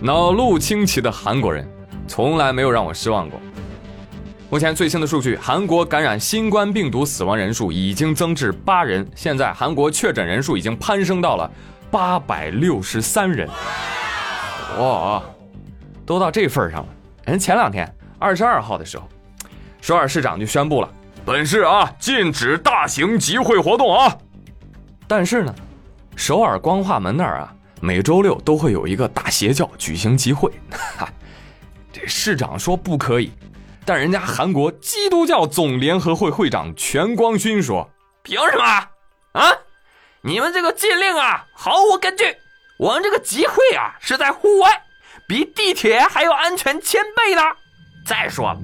脑路清奇的韩国人，从来没有让我失望过。目前最新的数据，韩国感染新冠病毒死亡人数已经增至八人，现在韩国确诊人数已经攀升到了八百六十三人。哇，都到这份上了。人前两天二十二号的时候，首尔市长就宣布了，本市啊禁止大型集会活动啊。但是呢，首尔光化门那儿啊，每周六都会有一个大邪教举行集会，哈，这市长说不可以。但人家韩国基督教总联合会会长全光勋说：“凭什么啊？你们这个禁令啊，毫无根据。我们这个集会啊，是在户外，比地铁还要安全千倍呢。再说了，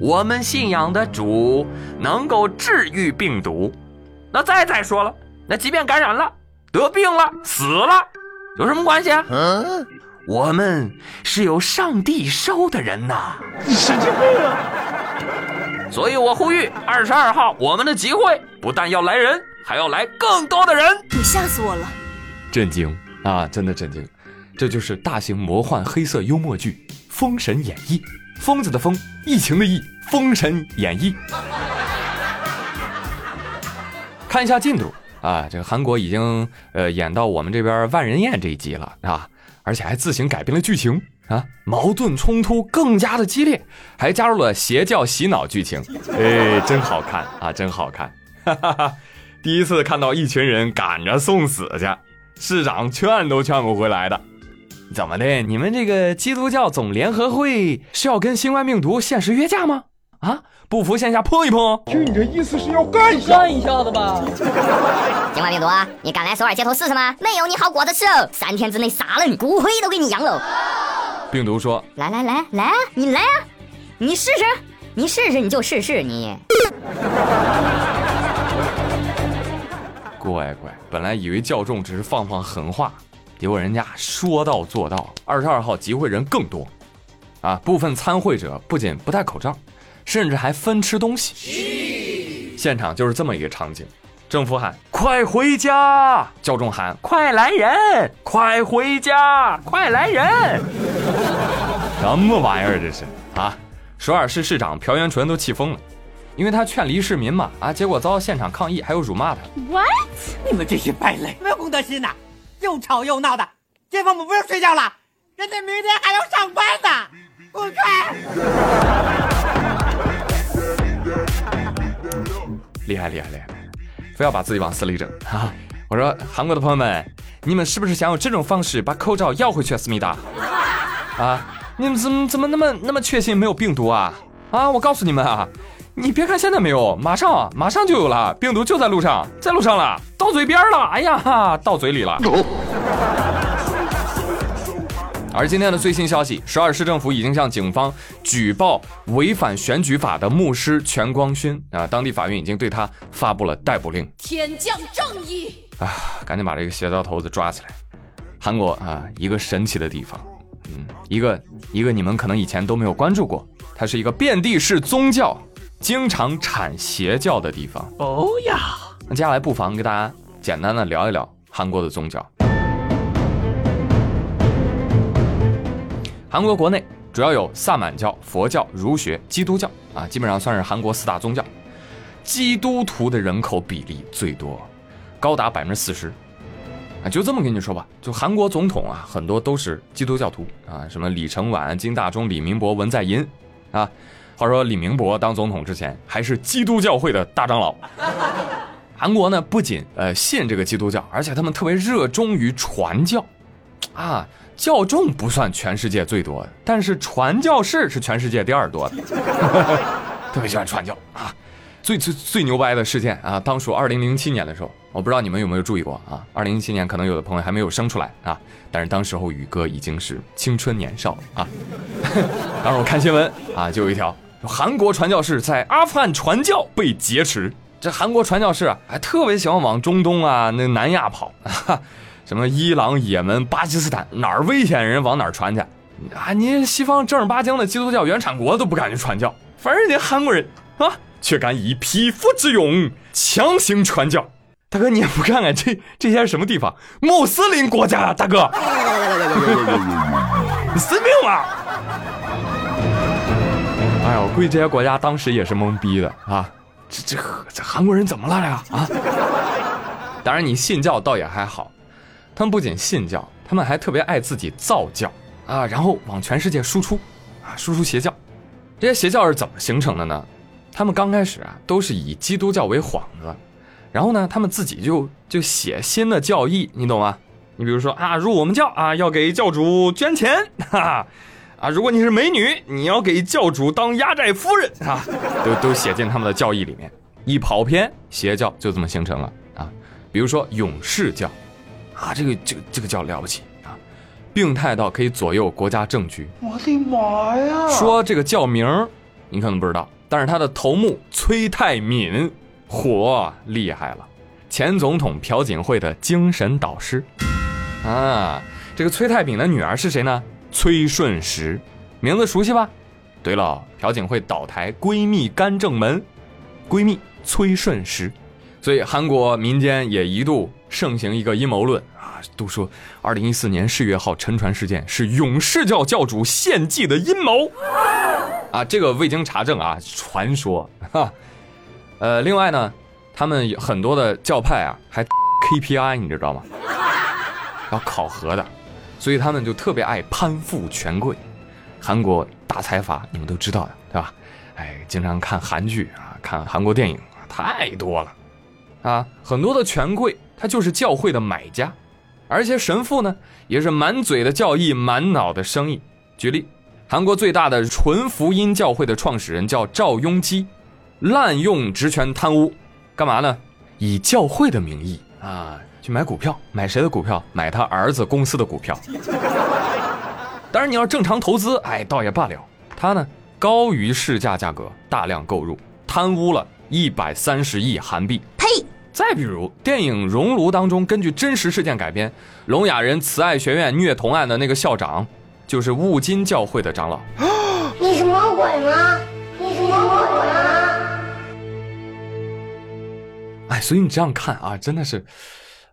我们信仰的主能够治愈病毒。那再再说了，那即便感染了、得病了、死了，有什么关系啊？”嗯我们是由上帝收的人呐！你神经病啊！所以我呼吁二十二号我们的集会不但要来人，还要来更多的人。你吓死我了！震惊啊！真的震惊！这就是大型魔幻黑色幽默剧《封神演义》，疯子的疯，疫情的疫，《封神演义》。看一下进度啊，这个韩国已经呃演到我们这边万人宴这一集了啊。而且还自行改变了剧情啊，矛盾冲突更加的激烈，还加入了邪教洗脑剧情，哎，真好看啊，真好看！哈哈哈，第一次看到一群人赶着送死去，市长劝都劝不回来的，怎么的？你们这个基督教总联合会是要跟新冠病毒限时约架吗？啊？不服线下碰一碰？听你这意思是要干一下干一下子吧？新冠病毒啊，你敢来首尔街头试试吗？没有你好果子吃哦，三天之内杀了你，骨灰都给你扬喽。病毒说：“来来来来啊，你来啊，你试试，你试试你就试试你。”乖乖，本来以为教众只是放放狠话，结果人家说到做到。二十二号集会人更多，啊，部分参会者不仅不戴口罩。甚至还分吃东西，现场就是这么一个场景。政府喊“快回家”，教众喊“快来人，快回家，快来人”。什么玩意儿这是啊？首尔市市长朴元淳都气疯了，因为他劝离市民嘛啊，结果遭到现场抗议，还有辱骂他。What？你们这些败类，没有公德心呐！又吵又闹的，街坊们不用睡觉了，人家明天还要上班呢，滚开！厉害厉害厉害，非要把自己往死里整哈！我说韩国的朋友们，你们是不是想用这种方式把口罩要回去？思密达啊，你们怎么怎么那么那么确信没有病毒啊？啊，我告诉你们啊，你别看现在没有，马上马上就有了，病毒就在路上，在路上了，到嘴边了，哎呀哈，到嘴里了。而今天的最新消息，首尔市政府已经向警方举报违反选举法的牧师全光勋啊，当地法院已经对他发布了逮捕令。天降正义啊，赶紧把这个邪教头子抓起来！韩国啊，一个神奇的地方，嗯，一个一个你们可能以前都没有关注过，它是一个遍地是宗教、经常产邪教的地方。哦呀，那接下来不妨给大家简单的聊一聊韩国的宗教。韩国国内主要有萨满教、佛教、儒学、基督教啊，基本上算是韩国四大宗教。基督徒的人口比例最多，高达百分之四十。啊，就这么跟你说吧，就韩国总统啊，很多都是基督教徒啊，什么李承晚、金大中、李明博、文在寅啊。话说李明博当总统之前还是基督教会的大长老。韩国呢，不仅呃信这个基督教，而且他们特别热衷于传教，啊。教众不算全世界最多的，但是传教士是全世界第二多的，特别喜欢传教啊！最最最牛掰的事件啊，当属二零零七年的时候，我不知道你们有没有注意过啊？二零零七年可能有的朋友还没有生出来啊，但是当时候宇哥已经是青春年少啊。当时我看新闻啊，就有一条韩国传教士在阿富汗传教被劫持，这韩国传教士啊，还特别喜欢往中东啊、那南亚跑。什么伊朗、也门、巴基斯坦哪儿危险人往哪儿传去啊？你西方正儿八经的基督教原产国都不敢去传教，反而人家韩国人啊，却敢以匹夫之勇强行传教。大哥，你也不看看这这些是什么地方？穆斯林国家啊，大哥。你神经吗？哎呦，估计这些国家当时也是懵逼的啊！这这这韩国人怎么了呀？啊！当然，你信教倒也还好，他们不仅信教，他们还特别爱自己造教啊，然后往全世界输出啊，输出邪教。这些邪教是怎么形成的呢？他们刚开始啊，都是以基督教为幌子，然后呢，他们自己就就写新的教义，你懂吗？你比如说啊，入我们教啊，要给教主捐钱，哈哈，啊，如果你是美女，你要给教主当压寨夫人啊，都都写进他们的教义里面。一跑偏，邪教就这么形成了啊。比如说勇士教，啊，这个这个这个叫了不起啊，病态到可以左右国家政局。我的妈呀！说这个教名你可能不知道，但是他的头目崔泰敏，火厉害了，前总统朴槿惠的精神导师。啊，这个崔泰敏的女儿是谁呢？崔顺实，名字熟悉吧？对了，朴槿惠倒台闺蜜干正门，闺蜜崔顺实，所以韩国民间也一度盛行一个阴谋论啊，都说二零一四年世越号沉船事件是勇士教教主献祭的阴谋啊，这个未经查证啊，传说 哈。呃，另外呢，他们很多的教派啊还 KPI，你知道吗？要考核的，所以他们就特别爱攀附权贵。韩国大财阀你们都知道的，对吧？哎，经常看韩剧啊，看韩国电影啊，太多了啊。很多的权贵他就是教会的买家，而且神父呢也是满嘴的教义，满脑的生意。举例，韩国最大的纯福音教会的创始人叫赵雍基，滥用职权贪污，干嘛呢？以教会的名义啊。去买股票，买谁的股票？买他儿子公司的股票。当然，你要正常投资，哎，倒也罢了。他呢，高于市价价格大量购入，贪污了一百三十亿韩币。呸！再比如电影《熔炉》当中，根据真实事件改编，聋哑人慈爱学院虐童案的那个校长，就是雾金教会的长老。你是魔鬼吗？你是魔鬼吗？哎，所以你这样看啊，真的是。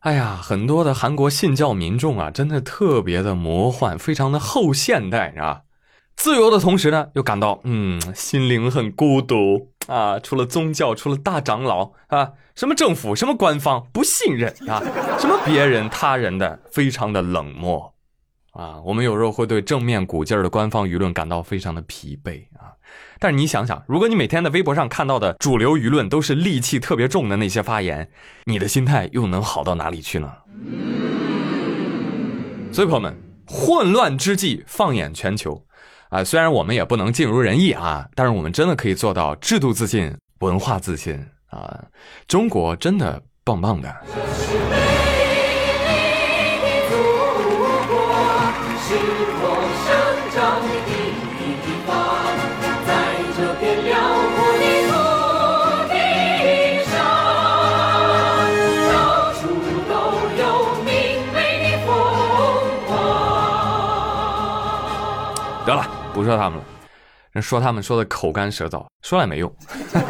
哎呀，很多的韩国信教民众啊，真的特别的魔幻，非常的后现代啊。自由的同时呢，又感到嗯，心灵很孤独啊。除了宗教，除了大长老啊，什么政府，什么官方，不信任啊，什么别人他人的，非常的冷漠啊。我们有时候会对正面鼓劲儿的官方舆论感到非常的疲惫啊。但是你想想，如果你每天在微博上看到的主流舆论都是戾气特别重的那些发言，你的心态又能好到哪里去呢？所以朋友们，混乱之际放眼全球，啊，虽然我们也不能尽如人意啊，但是我们真的可以做到制度自信、文化自信啊！中国真的棒棒的。得了，不说他们了，说他们说的口干舌燥，说了也没用，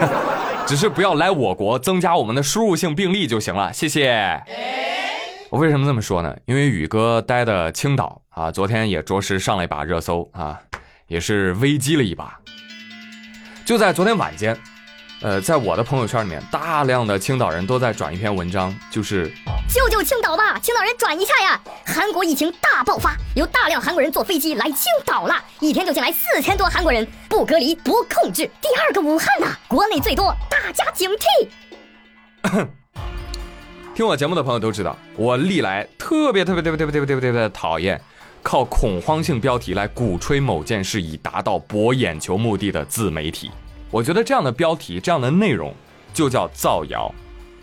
只是不要来我国增加我们的输入性病例就行了，谢谢。我为什么这么说呢？因为宇哥待的青岛啊，昨天也着实上了一把热搜啊，也是危机了一把。就在昨天晚间。呃，在我的朋友圈里面，大量的青岛人都在转一篇文章，就是救救青岛吧，青岛人转一下呀！韩国疫情大爆发，有大量韩国人坐飞机来青岛了，一天就进来四千多韩国人，不隔离不控制，第二个武汉呐！国内最多，大家警惕。听我节目的朋友都知道，我历来特别特别特别特别特别特别特别讨厌靠恐慌性标题来鼓吹某件事以达到博眼球目的的自媒体。我觉得这样的标题、这样的内容就叫造谣。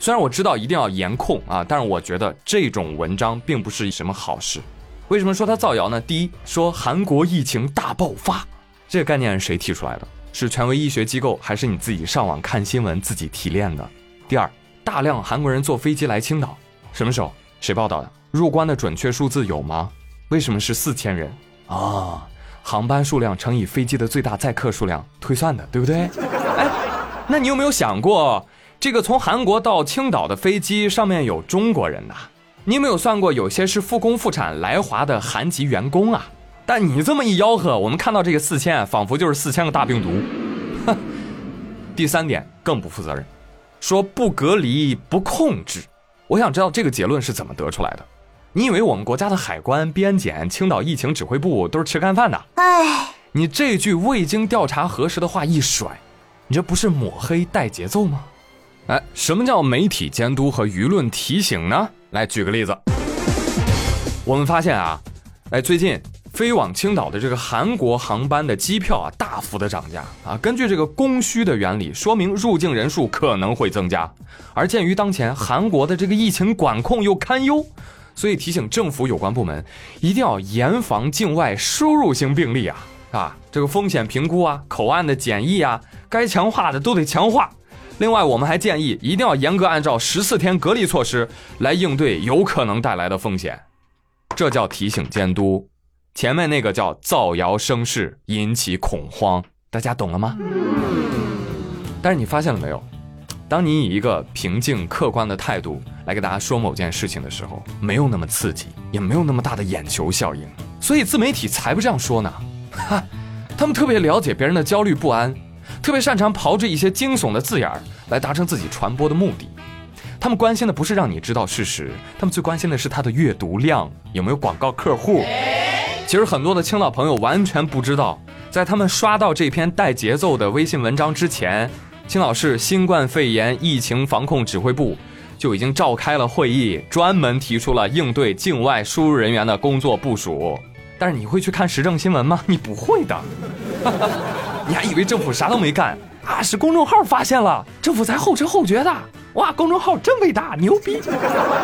虽然我知道一定要严控啊，但是我觉得这种文章并不是什么好事。为什么说它造谣呢？第一，说韩国疫情大爆发，这个概念是谁提出来的？是权威医学机构，还是你自己上网看新闻自己提炼的？第二，大量韩国人坐飞机来青岛，什么时候？谁报道的？入关的准确数字有吗？为什么是四千人啊？航班数量乘以飞机的最大载客数量推算的，对不对？哎，那你有没有想过，这个从韩国到青岛的飞机上面有中国人呐？你有没有算过，有些是复工复产来华的韩籍员工啊？但你这么一吆喝，我们看到这个四千，仿佛就是四千个大病毒。哼。第三点更不负责任，说不隔离不控制。我想知道这个结论是怎么得出来的？你以为我们国家的海关、边检、青岛疫情指挥部都是吃干饭的？哎，你这句未经调查核实的话一甩，你这不是抹黑带节奏吗？哎，什么叫媒体监督和舆论提醒呢？来举个例子，我们发现啊，哎，最近飞往青岛的这个韩国航班的机票啊大幅的涨价啊。根据这个供需的原理，说明入境人数可能会增加。而鉴于当前韩国的这个疫情管控又堪忧，所以提醒政府有关部门一定要严防境外输入性病例啊啊！这个风险评估啊、口岸的检疫啊，该强化的都得强化。另外，我们还建议一定要严格按照十四天隔离措施来应对有可能带来的风险，这叫提醒监督。前面那个叫造谣生事，引起恐慌，大家懂了吗？但是你发现了没有？当你以一个平静客观的态度来给大家说某件事情的时候，没有那么刺激，也没有那么大的眼球效应，所以自媒体才不这样说呢。哈，他们特别了解别人的焦虑不安。特别擅长炮制一些惊悚的字眼儿来达成自己传播的目的。他们关心的不是让你知道事实，他们最关心的是它的阅读量有没有广告客户。其实很多的青岛朋友完全不知道，在他们刷到这篇带节奏的微信文章之前，青岛市新冠肺炎疫情防控指挥部就已经召开了会议，专门提出了应对境外输入人员的工作部署。但是你会去看时政新闻吗？你不会的。你还以为政府啥都没干啊？是公众号发现了，政府才后知后觉的。哇，公众号真伟大，牛逼！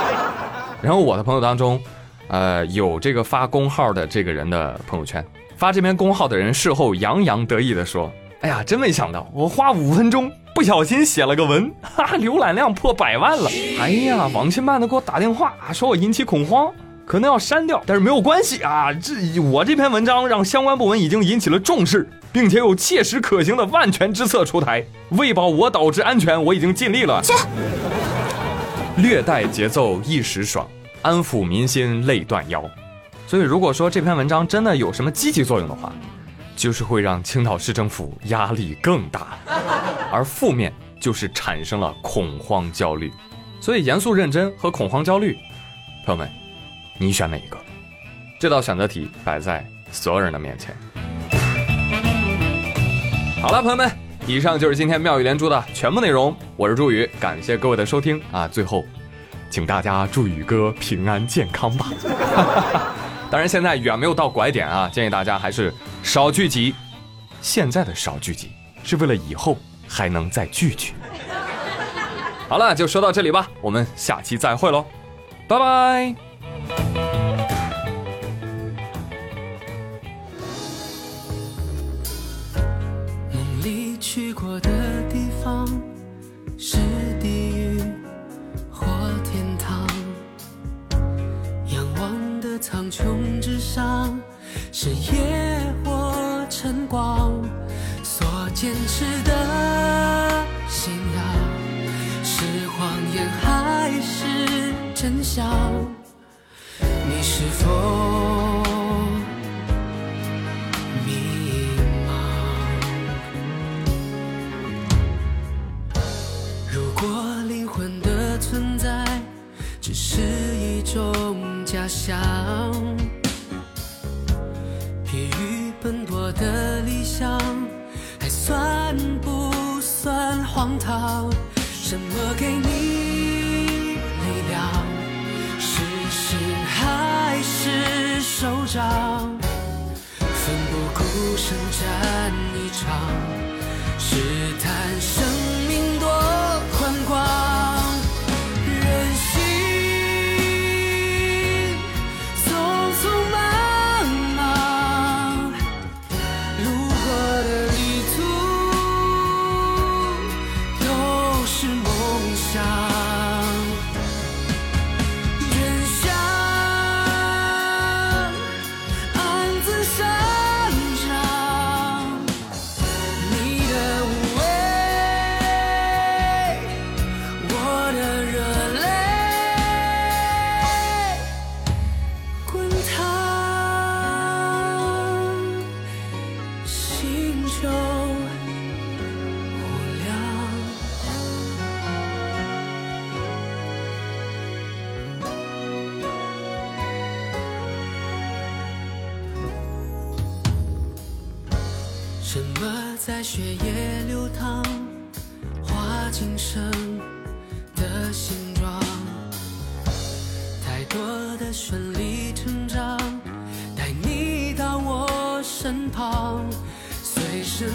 然后我的朋友当中，呃，有这个发公号的这个人的朋友圈，发这篇公号的人事后洋洋得意的说：“哎呀，真没想到，我花五分钟不小心写了个文，哈，浏览量破百万了。哎呀，网信办的给我打电话，说我引起恐慌。”可能要删掉，但是没有关系啊！这我这篇文章让相关部门已经引起了重视，并且有切实可行的万全之策出台，为保我岛之安全，我已经尽力了。切，略带节奏一时爽，安抚民心泪断腰。所以，如果说这篇文章真的有什么积极作用的话，就是会让青岛市政府压力更大，而负面就是产生了恐慌焦虑。所以，严肃认真和恐慌焦虑，朋友们。你选哪一个？这道选择题摆在所有人的面前。好了，朋友们，以上就是今天妙语连珠的全部内容。我是朱宇，感谢各位的收听啊！最后，请大家祝宇哥平安健康吧。当然，现在远没有到拐点啊，建议大家还是少聚集。现在的少聚集，是为了以后还能再聚聚。好了，就说到这里吧，我们下期再会喽，拜拜。梦里去过的地方，是地狱或天堂。仰望的苍穹之上，是夜或晨光。所坚持的信仰，是谎言还是真相？家乡，疲于奔波的理想还算不算荒唐？什么给你力量？是心还是手掌，奋不顾身战一场，试探在血液流淌，画今生的形状？太多的顺理成章，带你到我身旁，随神